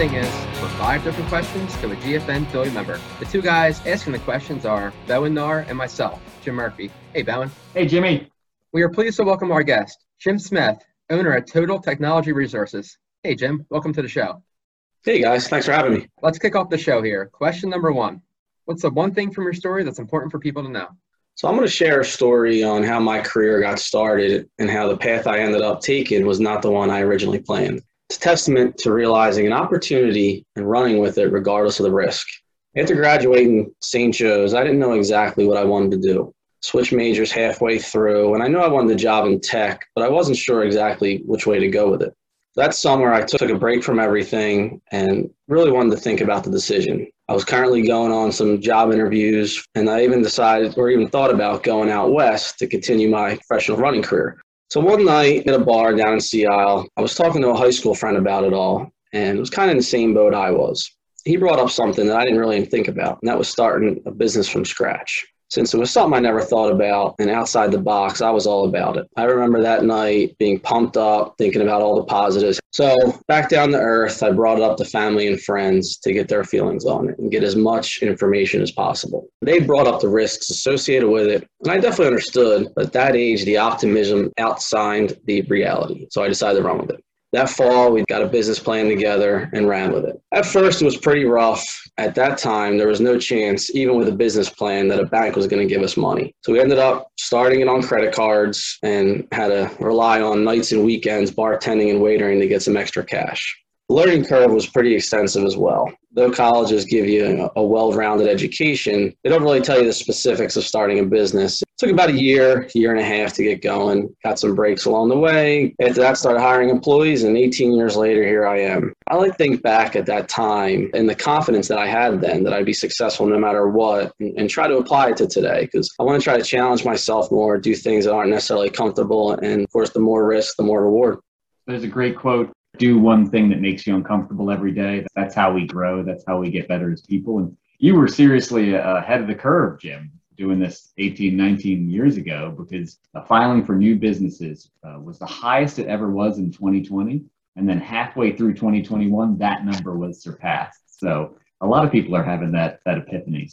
thing is, for five different questions to a GFN Philly member. The two guys asking the questions are Bowen Nar and myself, Jim Murphy. Hey, Bowen. Hey, Jimmy. We are pleased to welcome our guest, Jim Smith, owner at Total Technology Resources. Hey, Jim. Welcome to the show. Hey, guys. Thanks for having me. Let's kick off the show here. Question number one What's the one thing from your story that's important for people to know? So, I'm going to share a story on how my career got started and how the path I ended up taking was not the one I originally planned. It's testament to realizing an opportunity and running with it regardless of the risk. After graduating St. Joe's, I didn't know exactly what I wanted to do. Switched majors halfway through, and I knew I wanted a job in tech, but I wasn't sure exactly which way to go with it. That summer, I took a break from everything and really wanted to think about the decision. I was currently going on some job interviews, and I even decided or even thought about going out west to continue my professional running career. So one night at a bar down in Sea Isle, I was talking to a high school friend about it all, and it was kind of in the same boat I was. He brought up something that I didn't really think about, and that was starting a business from scratch since it was something I never thought about and outside the box, I was all about it. I remember that night being pumped up, thinking about all the positives. So, back down to earth, I brought it up to family and friends to get their feelings on it and get as much information as possible. They brought up the risks associated with it, and I definitely understood, at that age, the optimism outshined the reality. So, I decided to run with it. That fall, we got a business plan together and ran with it. At first, it was pretty rough. At that time, there was no chance, even with a business plan, that a bank was going to give us money. So we ended up starting it on credit cards and had to rely on nights and weekends, bartending and waitering to get some extra cash. The learning curve was pretty extensive as well. Though colleges give you a well rounded education, they don't really tell you the specifics of starting a business. Took about a year, year and a half to get going. Got some breaks along the way. After that, started hiring employees, and 18 years later, here I am. I like think back at that time and the confidence that I had then that I'd be successful no matter what and, and try to apply it to today because I want to try to challenge myself more, do things that aren't necessarily comfortable. And of course, the more risk, the more reward. There's a great quote do one thing that makes you uncomfortable every day. That's how we grow. That's how we get better as people. And you were seriously ahead of the curve, Jim, doing this 18, 19 years ago because the filing for new businesses uh, was the highest it ever was in 2020. And then halfway through 2021, that number was surpassed. So a lot of people are having that, that epiphany.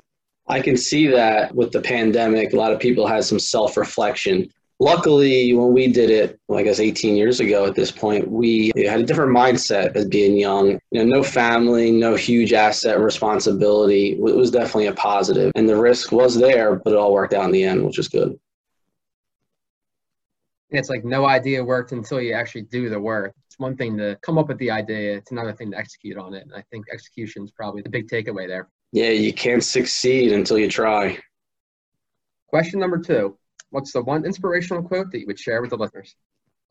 I can see that with the pandemic, a lot of people had some self reflection Luckily, when we did it, well, I guess 18 years ago at this point, we had a different mindset as being young. You know, no family, no huge asset responsibility. It was definitely a positive, and the risk was there, but it all worked out in the end, which is good. It's like no idea worked until you actually do the work. It's one thing to come up with the idea; it's another thing to execute on it. And I think execution is probably the big takeaway there. Yeah, you can't succeed until you try. Question number two what's the one inspirational quote that you would share with the listeners?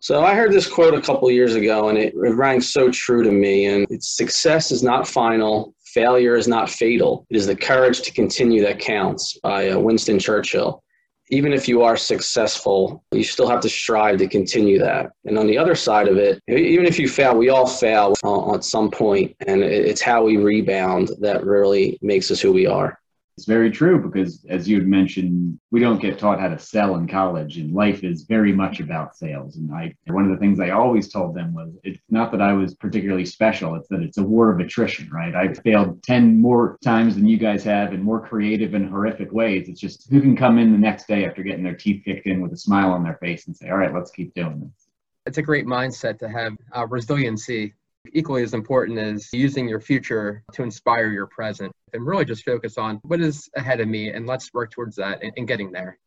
So I heard this quote a couple years ago, and it, it rang so true to me. And it's success is not final, failure is not fatal. It is the courage to continue that counts by uh, Winston Churchill. Even if you are successful, you still have to strive to continue that. And on the other side of it, even if you fail, we all fail at some point, and it's how we rebound that really makes us who we are. It's very true because, as you had mentioned, we don't get taught how to sell in college, and life is very much about sales. And I, one of the things I always told them was, it's not that I was particularly special; it's that it's a war of attrition, right? I've failed ten more times than you guys have, in more creative and horrific ways. It's just who can come in the next day after getting their teeth kicked in with a smile on their face and say, "All right, let's keep doing this." It's a great mindset to have uh, resiliency equally as important as using your future to inspire your present and really just focus on what is ahead of me and let's work towards that and, and getting there.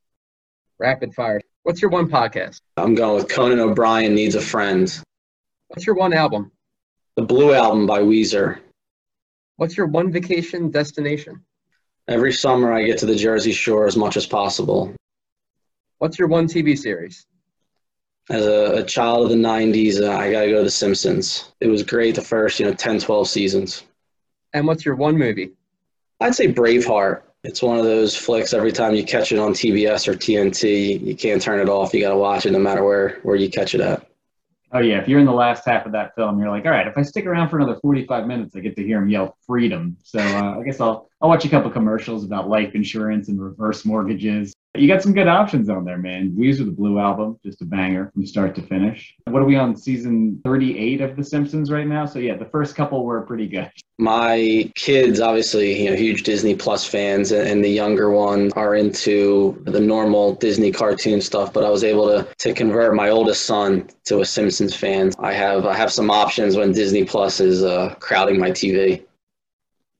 Rapid fire. What's your one podcast? I'm going with Conan O'Brien Needs a Friend. What's your one album? The Blue Album by Weezer. What's your one vacation destination? Every summer I get to the Jersey Shore as much as possible. What's your one TV series? As a, a, child of the 90s uh, i got to go to the simpsons. It was great the first you know 10 12 seasons. And what's your one movie? I'd say braveheart. It's one of those flicks every time you catch it on tbs or tnt you can't turn it off. You got to watch it no matter where where you catch it at. Oh yeah. If you're in the last half of that film you're like all right if i stick around for another 45 minutes i get to hear him yell freedom. So uh, i guess i'll i'll watch a couple commercials about life insurance and reverse mortgages You got some good options on there, man. Weezer, the Blue Album, just a banger from start to finish. What are we on season 38 of The Simpsons right now? So yeah, the first couple were pretty good. My kids, obviously, you know, huge Disney Plus fans, and the younger ones are into the normal Disney cartoon stuff. But I was able to to convert my oldest son to a Simpsons fan. I have I have some options when Disney Plus is uh, crowding my TV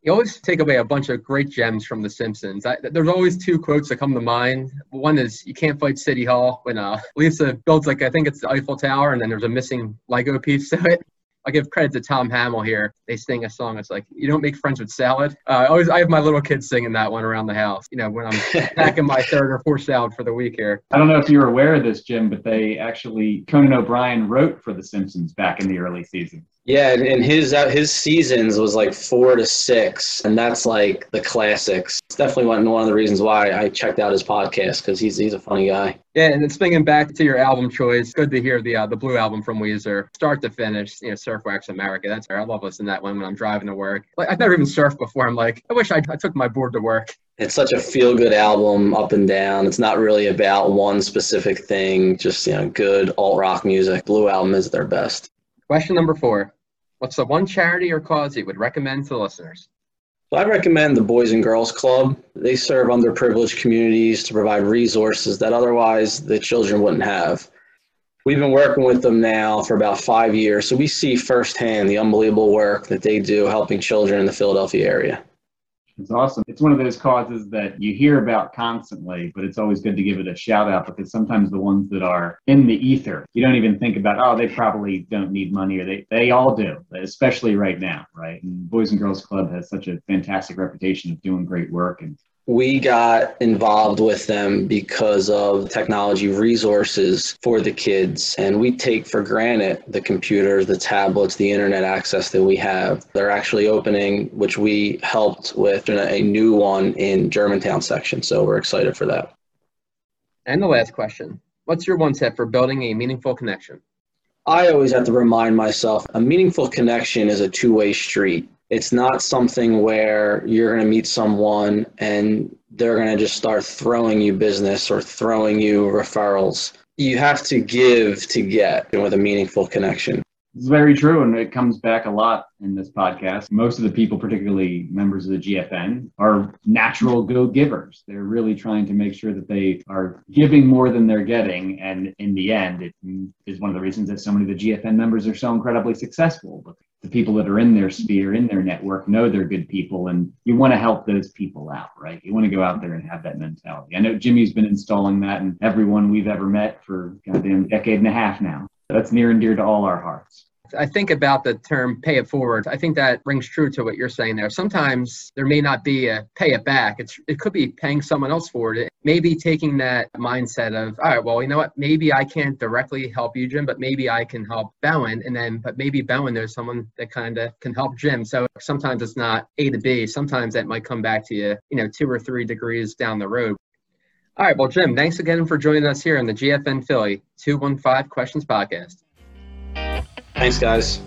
you always take away a bunch of great gems from The Simpsons. I, there's always two quotes that come to mind. One is, "You can't fight City Hall." When uh, Lisa builds like I think it's the Eiffel Tower, and then there's a missing Lego piece to it. I give credit to Tom Hamill here. They sing a song. It's like you don't make friends with salad. Uh, I always I have my little kids singing that one around the house. You know when I'm packing my third or fourth salad for the week here. I don't know if you were aware of this, Jim, but they actually Conan O'Brien wrote for The Simpsons back in the early seasons. Yeah, and his uh, his seasons was like four to six, and that's like the classics. It's definitely one one of the reasons why I checked out his podcast because he's he's a funny guy. Yeah, and swinging back to your album choice, good to hear the uh, the Blue album from Weezer, start to finish. You know, Surf Wax America. That's right. I love listening to that one when I'm driving to work. Like I've never even surfed before. I'm like, I wish I, I took my board to work. It's such a feel good album, up and down. It's not really about one specific thing. Just you know, good alt rock music. Blue album is their best. Question number four. What's the one charity or cause you would recommend to listeners? I recommend the Boys and Girls Club. They serve underprivileged communities to provide resources that otherwise the children wouldn't have. We've been working with them now for about five years, so we see firsthand the unbelievable work that they do helping children in the Philadelphia area. It's awesome. It's one of those causes that you hear about constantly, but it's always good to give it a shout out because sometimes the ones that are in the ether, you don't even think about, oh, they probably don't need money or they, they all do, especially right now, right? And Boys and Girls Club has such a fantastic reputation of doing great work and we got involved with them because of technology resources for the kids. And we take for granted the computers, the tablets, the internet access that we have. They're actually opening, which we helped with a new one in Germantown section. So we're excited for that. And the last question What's your one tip for building a meaningful connection? I always have to remind myself a meaningful connection is a two way street it's not something where you're going to meet someone and they're going to just start throwing you business or throwing you referrals. You have to give to get with a meaningful connection. It's very true, and it comes back a lot in this podcast. Most of the people, particularly members of the GFN, are natural go givers. They're really trying to make sure that they are giving more than they're getting. And in the end, it is one of the reasons that so many of the GFN members are so incredibly successful the people that are in their sphere, in their network, know they're good people, and you want to help those people out, right? You want to go out there and have that mentality. I know Jimmy's been installing that in everyone we've ever met for goddamn decade and a half now. That's near and dear to all our hearts. I think about the term pay it forward. I think that rings true to what you're saying there. Sometimes there may not be a pay it back. It's it could be paying someone else forward. It may be taking that mindset of, all right, well, you know what, maybe I can't directly help you, Jim, but maybe I can help Bowen. And then but maybe Bowen there's someone that kind of can help Jim. So sometimes it's not A to B. Sometimes that might come back to you, you know, two or three degrees down the road. All right, well, Jim, thanks again for joining us here on the GFN Philly 215 Questions Podcast. Thanks, guys.